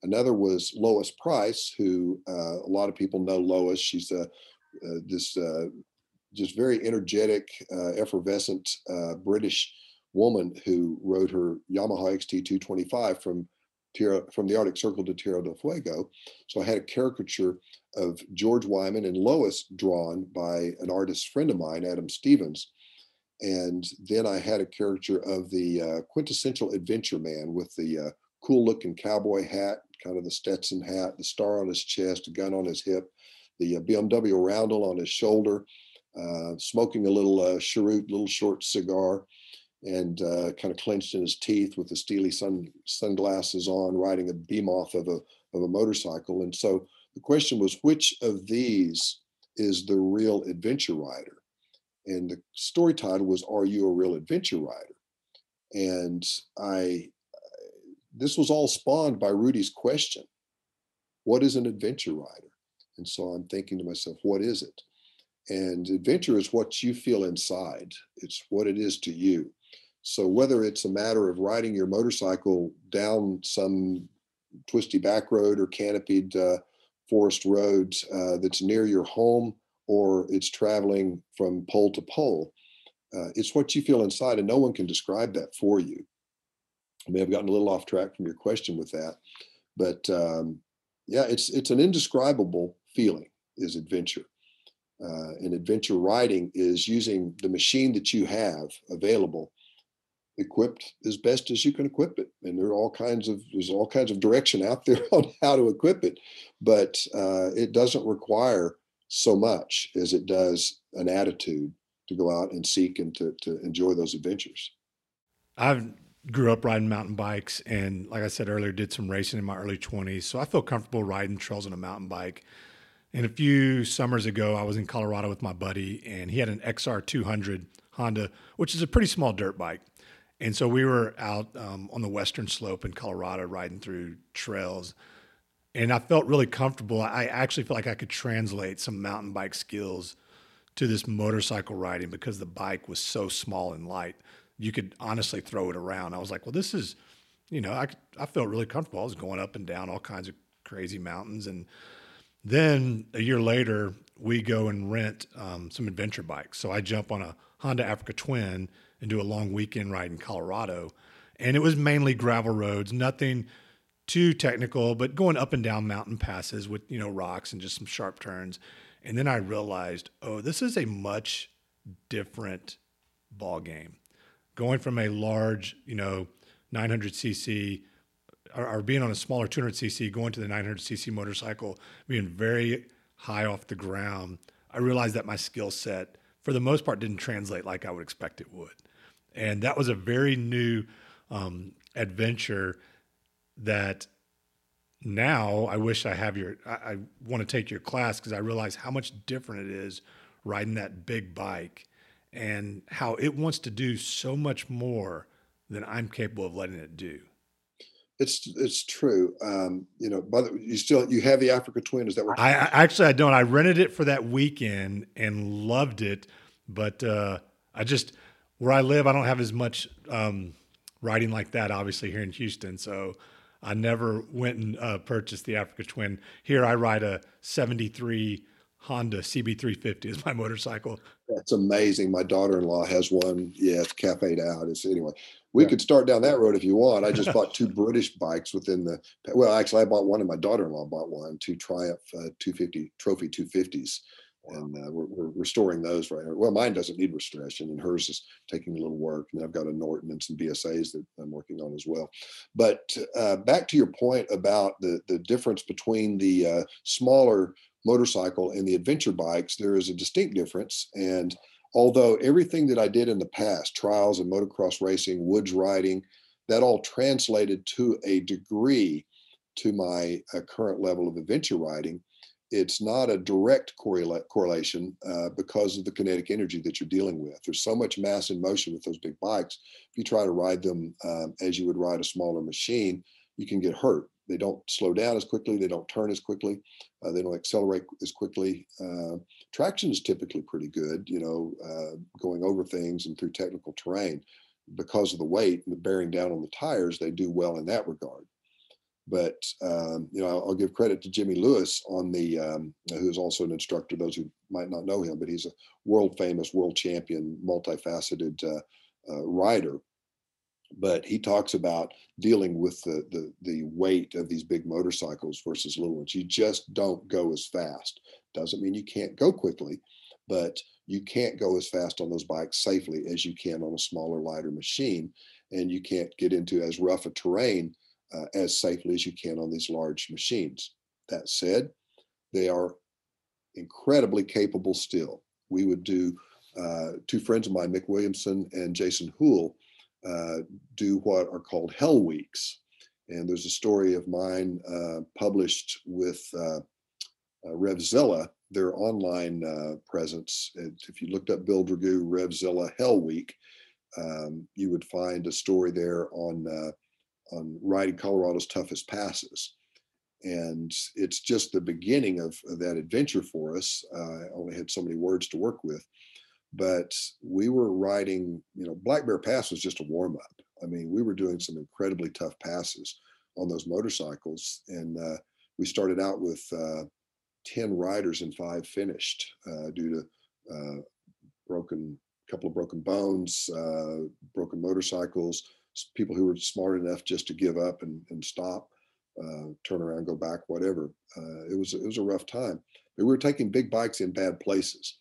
Another was Lois Pryce, who uh, a lot of people know Lois. She's a, uh, this uh, just very energetic, uh, effervescent uh, British woman who rode her Yamaha XT 225 from Tierra, from the Arctic Circle to Tierra del Fuego. So I had a caricature of George Wyman and Lois drawn by an artist friend of mine, Adam Stevens. And then I had a caricature of the uh, quintessential adventure man with the cool looking cowboy hat kind of the Stetson hat, the star on his chest, a gun on his hip, the uh, BMW roundel on his shoulder, uh, smoking a little uh, cheroot, little short cigar, and uh, kind of clenched in his teeth with the steely sun sunglasses on, riding a beam off of a of a motorcycle. And so the question was, which of these is the real adventure rider? And the story title was, "Are you a real adventure rider?" And I this was all spawned by Rudy's question. what is an adventure rider? And so I'm thinking to myself, what is it? And adventure is what you feel inside, it's what it is to you. So whether it's a matter of riding your motorcycle down some twisty back road or canopied uh, forest roads uh, that's near your home, or it's traveling from pole to pole, uh, it's what you feel inside, and no one can describe that for you. I may have gotten a little off track from your question with that, but um, yeah, it's it's an indescribable feeling. Is adventure, uh, and adventure riding is using the machine that you have available equipped as best as you can equip it. And there are all kinds of there's all kinds of direction out there on how to equip it. But uh, it doesn't require so much as it does an attitude to go out and seek and to, to enjoy those adventures. I grew up riding mountain bikes and like i said earlier did some racing in my early 20s so i feel comfortable riding trails on a mountain bike. And a few summers ago i was in colorado with my buddy and he had an xr200 honda which is a pretty small dirt bike and so we were out um, on the western slope in Colorado riding through trails. And I felt really comfortable. I actually felt like I could translate some mountain bike skills to this motorcycle riding because the bike was so small and light. You could honestly throw it around. I was like, well, this is, you know, I, I felt really comfortable. I was going up and down all kinds of crazy mountains. And then a year later, we go and rent um, some adventure bikes. So I jump on a Honda Africa Twin and do a long weekend ride in Colorado. And it was mainly gravel roads, nothing too technical, but going up and down mountain passes with, you know, rocks and just some sharp turns. And then I realized, oh, this is a much different ball game. Going from a large, you know, 900cc or, or being on a smaller 200cc, going to the 900cc motorcycle, being very high off the ground, I realized that my skill set, for the most part, didn't translate like I would expect it would and that was a very new um, adventure that now I wish I have your I, I want to take your class because I realize how much different it is riding that big bike and how it wants to do so much more than I'm capable of letting it do. It's it's true. Um, you know, you still you have the Africa Twin. Is that what? I, I actually I don't. I rented it for that weekend and loved it, but uh, I just where I live, I don't have as much um, riding like that, obviously, here in Houston. So I never went and uh, purchased the Africa Twin. Here, I ride a 73 Honda CB350 is my motorcycle. That's amazing. My daughter-in-law has one. Yeah, it's cafe'd out. It's anyway. We yeah. could start down that road if you want. I just bought two British bikes within the. Well, actually, I bought one, and my daughter-in-law bought one. Two Triumph uh, 250 Trophy 250s and uh, we're, we're, restoring those right now. Well, mine doesn't need restoration, and hers is taking a little work. And I've got a Norton and some BSAs that I'm working on as well. But uh, back to your point about the the difference between the uh, smaller motorcycle and the adventure bikes, there is a distinct difference. And although everything that I did in the past, trials and motocross racing, woods riding, that all translated to a degree to my uh, current level of adventure riding it's not a direct correla- correlation uh, because of the kinetic energy that you're dealing with. There's so much mass in motion with those big bikes. If you try to ride them um, as you would ride a smaller machine, you can get hurt. They don't slow down as quickly. They don't turn as quickly. Uh, they don't accelerate as quickly. Uh, traction is typically pretty good, you know, uh, going over things and through technical terrain. Because of the weight and the bearing down on the tires, they do well in that regard. But um, you know, I'll, I'll, give credit to Jimmy Lewis on the um, who's also an instructor. Those who might not know him, but he's a world famous, world champion, multifaceted uh, uh, rider. But he talks about dealing with the, the the weight of these big motorcycles versus little ones. You just don't go as fast. Doesn't mean you can't go quickly, but you can't go as fast on those bikes safely as you can on a smaller, lighter machine, and you can't get into as rough a terrain uh, as safely as you can on these large machines. That said, they are incredibly capable still. We would do, uh, two friends of mine, Mick Williamson and Jason Houle, uh, do what are called Hell Weeks. And there's a story of mine uh, published with uh, uh, RevZilla, their online presence. If you looked up Bill Dragoo, RevZilla Hell Week, um, you would find a story there on on riding Colorado's toughest passes. and it's just the beginning of, of that adventure for us. Uh, I only had so many words to work with, but we were riding. You know, Black Bear Pass was just a warm up. I mean, we were doing some incredibly tough passes on those motorcycles, and uh, we started out with uh, ten riders and five finished uh, due to uh, broken couple of broken bones, uh, broken motorcycles, people who were smart enough just to give up and, and stop uh, turn around, go back, whatever. It was it was a rough time. But we were taking big bikes in bad places.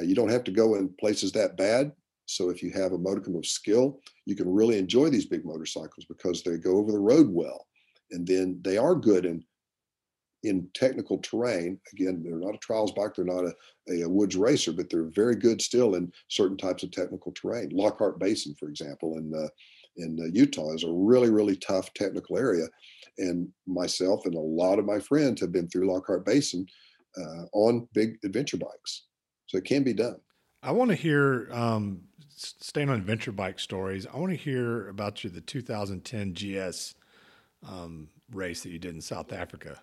Uh, you don't have to go in places that bad. So if you have a modicum of skill, you can really enjoy these big motorcycles because they go over the road well, and then they are good in in technical terrain. Again, they're not a trials bike, they're not a, a, a, woods racer, but they're very good still in certain types of technical terrain. Lockhart Basin, for example, in uh, in uh, Utah is a really really tough technical area, and myself and a lot of my friends have been through Lockhart Basin uh, on big adventure bikes. So it can be done. I want to hear, um, staying on adventure bike stories, I want to hear about you, the 2010 GS um, race that you did in South Africa.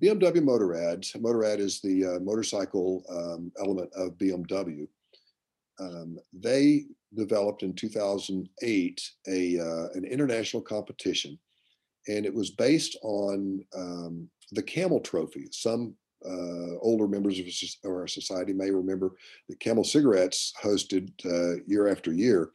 BMW Motorrad. Motorrad is the uh, motorcycle um, element of BMW. Um, they developed in 2008 a uh, an international competition and it was based on um, the Camel Trophy. Some uh, older members of our society may remember that Camel Cigarettes hosted uh, year after year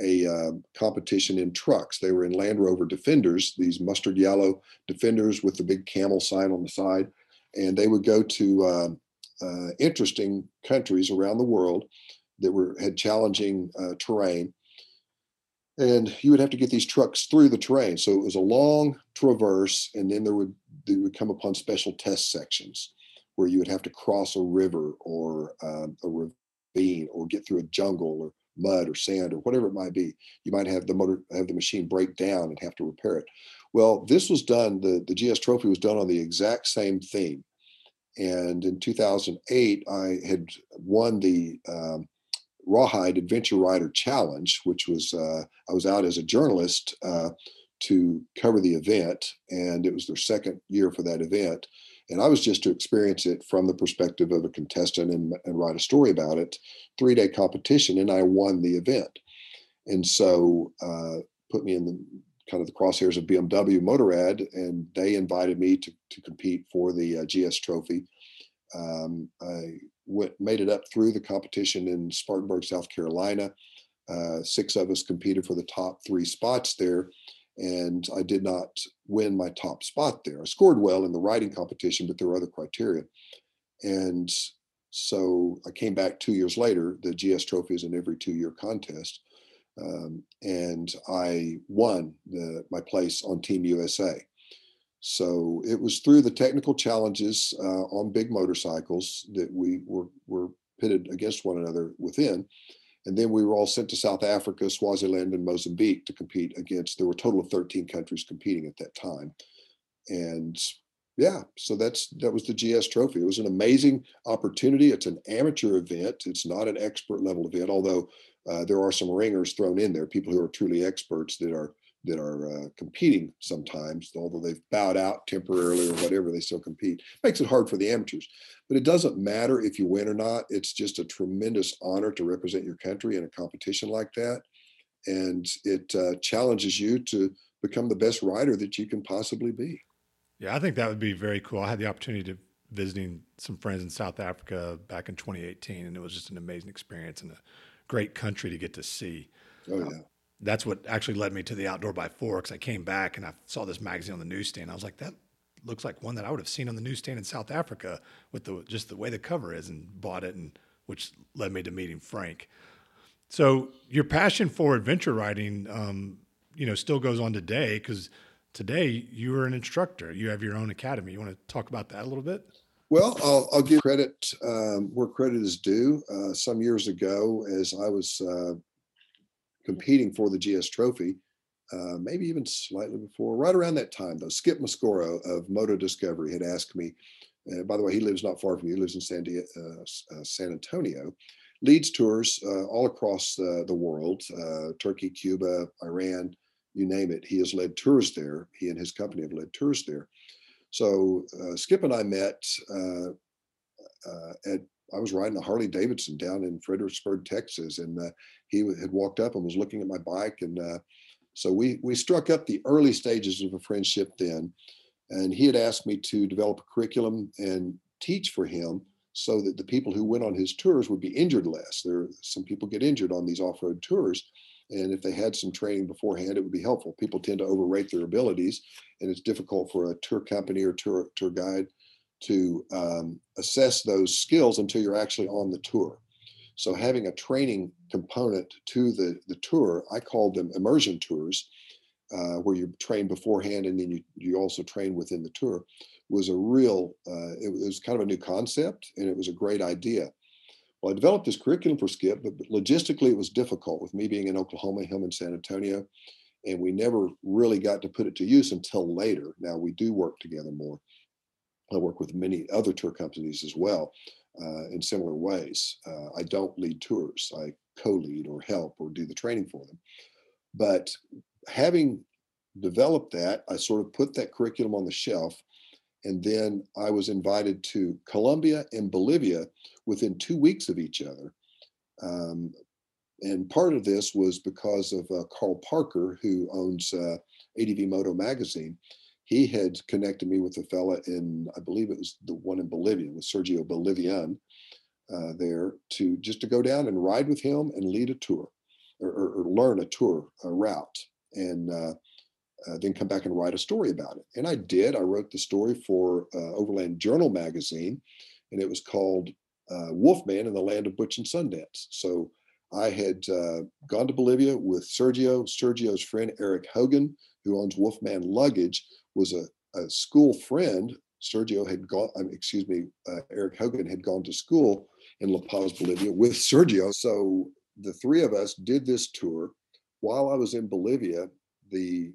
a uh, competition in trucks. They were in Land Rover Defenders, these mustard yellow Defenders with the big camel sign on the side, and they would go to um, uh, interesting countries around the world that were had challenging uh, terrain and you would have to get these trucks through the terrain. So it was a long traverse, and then there would they would come upon special test sections where you would have to cross a river or um, a ravine or get through a jungle or mud or sand or whatever it might be. You might have the motor have the machine break down and have to repair it. Well, this was done. The the GS Trophy was done on the exact same theme. And in 2008, I had won the um, RawHyde Adventure Rider Challenge, which was uh, I was out as a journalist uh, to cover the event, and it was their second year for that event. And I was just to experience it from the perspective of a contestant and, and write a story about it. Three day competition, and I won the event. And so uh, put me in the kind of the crosshairs of BMW Motorrad, and they invited me to to compete for the uh, GS Trophy. Um, I went made it up through the competition in Spartanburg, South Carolina. Uh, six of us competed for the top three spots there, and I did not win my top spot there. I scored well in the riding competition, but there were other criteria. And so I came back two years later. The GS Trophy is an every two-year contest, um, and I won the, my place on Team USA. So it was through the technical challenges uh, on big motorcycles that we were, were pitted against one another within. And then we were all sent to South Africa, Swaziland, and Mozambique to compete against. There were a total of 13 countries competing at that time. And yeah, so that's that was the GS Trophy. It was an amazing opportunity. It's an amateur event. It's not an expert level event, although uh, there are some ringers thrown in there, people who are truly experts that are that are uh, competing sometimes, although they've bowed out temporarily or whatever, they still compete. Makes it hard for the amateurs, but it doesn't matter if you win or not. It's just a tremendous honor to represent your country in a competition like that, and it uh, challenges you to become the best rider that you can possibly be. Yeah, I think that would be very cool. I had the opportunity to visiting some friends in South Africa back in 2018, and it was just an amazing experience and a great country to get to see. Oh yeah that's what actually led me to the outdoor by four. Because I came back and I saw this magazine on the newsstand. I was like, that looks like one that I would have seen on the newsstand in South Africa with the just the way the cover is, and bought it, and which led me to meeting Frank. So your passion for adventure riding, um, you know, still goes on today because today you are an instructor. You have your own academy. You want to talk about that a little bit? Well, I'll, I'll give credit um, where credit is due. Uh, some years ago, as I was uh, competing for the GS Trophy, uh, maybe even slightly before, right around that time, though. Skip Mascorro of Moto Discovery had asked me. Uh, by the way, he lives not far from you. He lives in San, uh, uh, San Antonio. Leads tours uh, all across the world: Turkey, Cuba, Iran, you name it. He has led tours there. He and his company have led tours there. So uh, Skip and I met uh, uh, at I was riding a Harley Davidson down in Fredericksburg, Texas, and uh, he had walked up and was looking at my bike, and uh, so we we struck up the early stages of a friendship then, and he had asked me to develop a curriculum and teach for him so that the people who went on his tours would be injured less. There are some people get injured on these off-road tours, and if they had some training beforehand, it would be helpful. People tend to overrate their abilities, and it's difficult for a tour company or tour tour guide to um, assess those skills until you're actually on the tour. So having a training component to the, the tour, I called them immersion tours, uh, where you train beforehand and then you, you also train within the tour, was a real, uh, it was kind of a new concept and it was a great idea. Well, I developed this curriculum for Skip, but logistically it was difficult with me being in Oklahoma, him in San Antonio, and we never really got to put it to use until later. Now we do work together more. I work with many other tour companies as well uh, in similar ways. Uh, I don't lead tours, I co lead or help or do the training for them. But having developed that, I sort of put that curriculum on the shelf. And then I was invited to Colombia and Bolivia within two weeks of each other. Um, and part of this was because of uh, Carl Parker, who owns uh, ADV Moto magazine he had connected me with a fella in, I believe it was the one in Bolivia with Sergio Bolivian uh, there to just to go down and ride with him and lead a tour or, or, or learn a tour, a route, and uh, uh, then come back and write a story about it. And I did. I wrote the story for uh, Overland Journal magazine, and it was called uh, Wolfman in the Land of Butch and Sundance. So I had uh, gone to Bolivia with Sergio, Sergio's friend Eric Hogan, who owns Wolfman Luggage, was a, a school friend. Sergio had gone, um, excuse me, uh, Eric Hogan had gone to school in La Paz, Bolivia with Sergio. So the three of us did this tour. While I was in Bolivia, the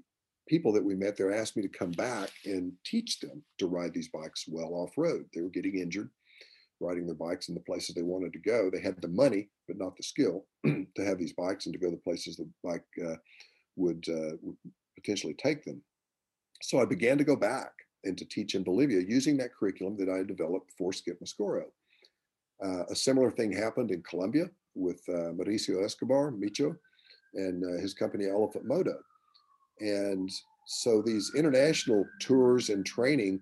people that we met there asked me to come back and teach them to ride these bikes well off road. They were getting injured riding their bikes in the places they wanted to go. They had the money, but not the skill to have these bikes and to go the places the bike uh, would, uh, would potentially take them. So I began to go back and to teach in Bolivia using that curriculum that I had developed for Skip Mascorro. Uh, a similar thing happened in Colombia with uh, Mauricio Escobar, Micho, and uh, his company Elephant Moto. And so these international tours and training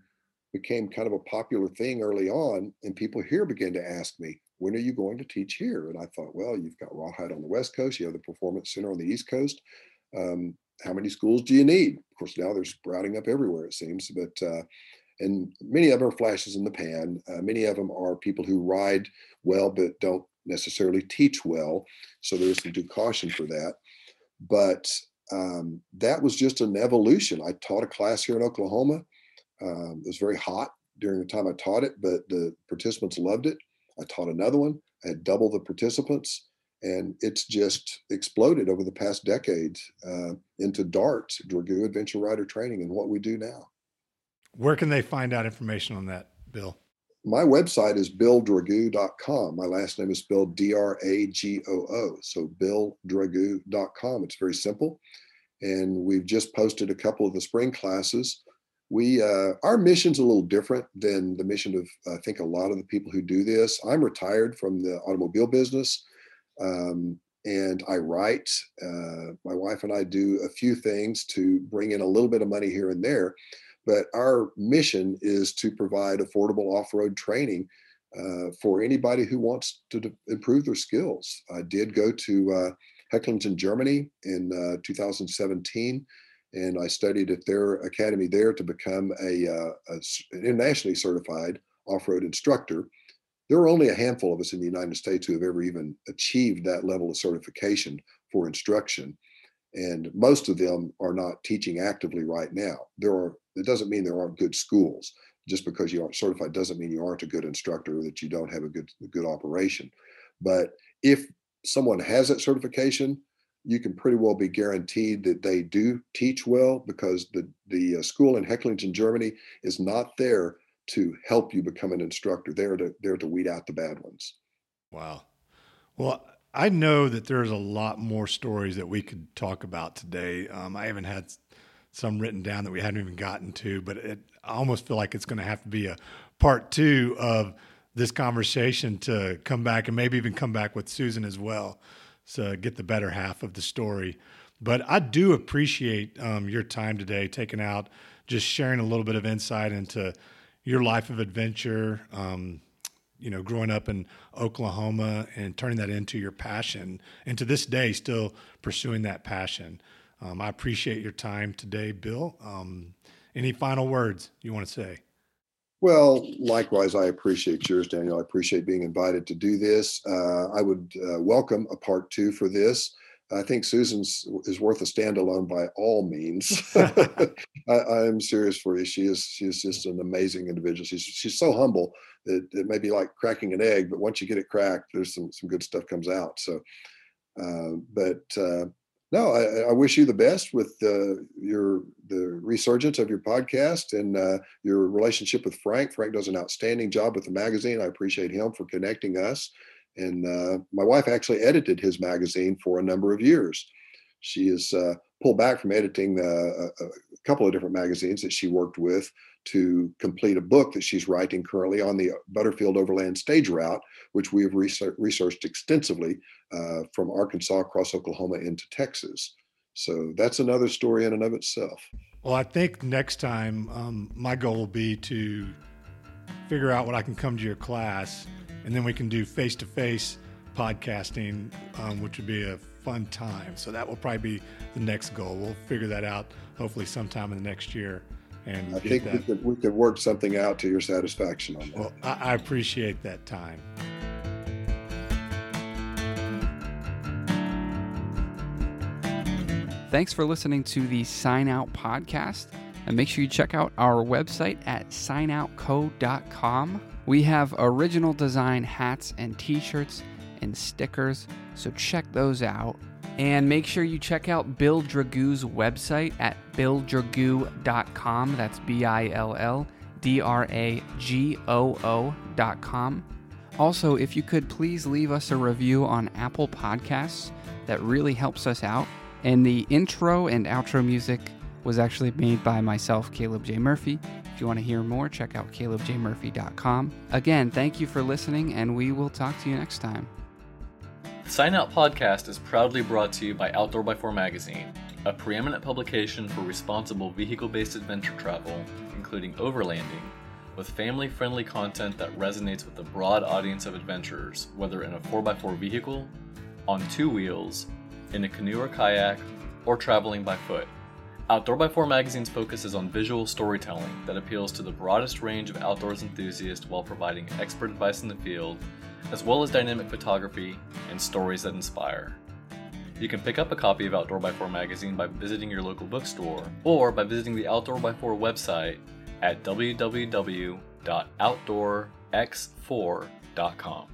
became kind of a popular thing early on. And people here began to ask me, when are you going to teach here? And I thought, well, you've got RawHyde on the West Coast, you have the Performance Center on the East Coast. Um, how many schools do you need? Of course, now they're sprouting up everywhere, it seems, but uh, and many of them are flashes in the pan. Uh, many of them are people who ride well but don't necessarily teach well. So there's some due caution for that. But um, that was just an evolution. I taught a class here in Oklahoma. Um, it was very hot during the time I taught it, but the participants loved it. I taught another one. I had double the participants and it's just exploded over the past decade uh, into DART, Dragoo Adventure Rider Training, and what we do now. Where can they find out information on that, Bill? My website is billdragoo.com. My last name is spelled D R A G O O. So billdragoo.com. It's very simple. And we've just posted a couple of the spring classes. We uh, our mission's a little different than the mission of I think a lot of the people who do this. I'm retired from the automobile business. Um, and I write. Uh, my wife and I do a few things to bring in a little bit of money here and there. But our mission is to provide affordable off road training uh, for anybody who wants to improve their skills. I did go to uh, Germany in uh, 2017, and I studied at their academy there to become a, uh, a internationally certified off road instructor there are only a handful of us in the United States who have ever even achieved that level of certification for instruction. And most of them are not teaching actively right now. There are, it doesn't mean there aren't good schools. Just because you aren't certified doesn't mean you aren't a good instructor or that you don't have a good, a good operation. But if someone has that certification, you can pretty well be guaranteed that they do teach well because the, the uh, school in Hechlingen, Germany is not there to help you become an instructor. They're to they're to weed out the bad ones. Wow. Well, I know that there's a lot more stories that we could talk about today. Um, I haven't had some written down that we hadn't even gotten to, but it, I almost feel like it's going to have to be a part two of this conversation to come back and maybe even come back with Susan as well. So get the better half of the story. But I do appreciate um, your time today, taking out, just sharing a little bit of insight into your life of adventure, um, you know, growing up in Oklahoma and turning that into your passion, and to this day, still pursuing that passion. Um, I appreciate your time today, Bill. Um, any final words you want to say? Well, likewise, I appreciate yours, Daniel. I appreciate being invited to do this. Uh, I would uh, welcome a part two for this. I think Susan's is worth a standalone by all means. I, am serious for you. She is she is just an amazing individual. She's she's so humble that it may be like cracking an egg, but once you get it cracked, there's some some good stuff comes out. So, uh, but uh, no, I, I, wish you the best with uh, your the resurgence of your podcast and uh, your relationship with Frank. Frank does an outstanding job with the magazine. I appreciate him for connecting us. And uh, my wife actually edited his magazine for a number of years. She has uh, pulled back from editing uh, a, a, couple of different magazines that she worked with to complete a book that she's writing currently on the Butterfield Overland Stage Route, which we have researched extensively uh, from Arkansas across Oklahoma into Texas. So that's another story in and of itself. Well, I think next time um, my goal will be to figure out what I can come to your class and then we can do face to face podcasting, um, which would be a fun time. So that will probably be the next goal. We'll figure that out hopefully sometime in the next year. And I think that. we could, we could work something out to your satisfaction on that. Well, I, I appreciate that time. Thanks for listening to the Sign Out podcast. And make sure you check out our website at signoutco.com we have original design hats and t shirts and stickers, so check those out. And make sure you check out Bill Dragoo's website at billdragoo.com. That's B I L L D R A G O O.com. Also, if you could please leave us a review on Apple Podcasts, that really helps us out. And the intro and outro music was actually made by myself, Caleb J. Murphy. If you want to hear more, check out calebjmurphy.com. Again, thank you for listening, and we will talk to you next time. Sign Out podcast is proudly brought to you by Outdoor by Four magazine, a preeminent publication for responsible vehicle based adventure travel, including overlanding, with family friendly content that resonates with a broad audience of adventurers, whether in a 4x4 vehicle, on two wheels, in a canoe or kayak, or traveling by foot. Outdoor by Four magazine's focus is on visual storytelling that appeals to the broadest range of outdoors enthusiasts while providing expert advice in the field, as well as dynamic photography and stories that inspire. You can pick up a copy of Outdoor by Four magazine by visiting your local bookstore or by visiting the Outdoor by Four website at www.outdoorx4.com.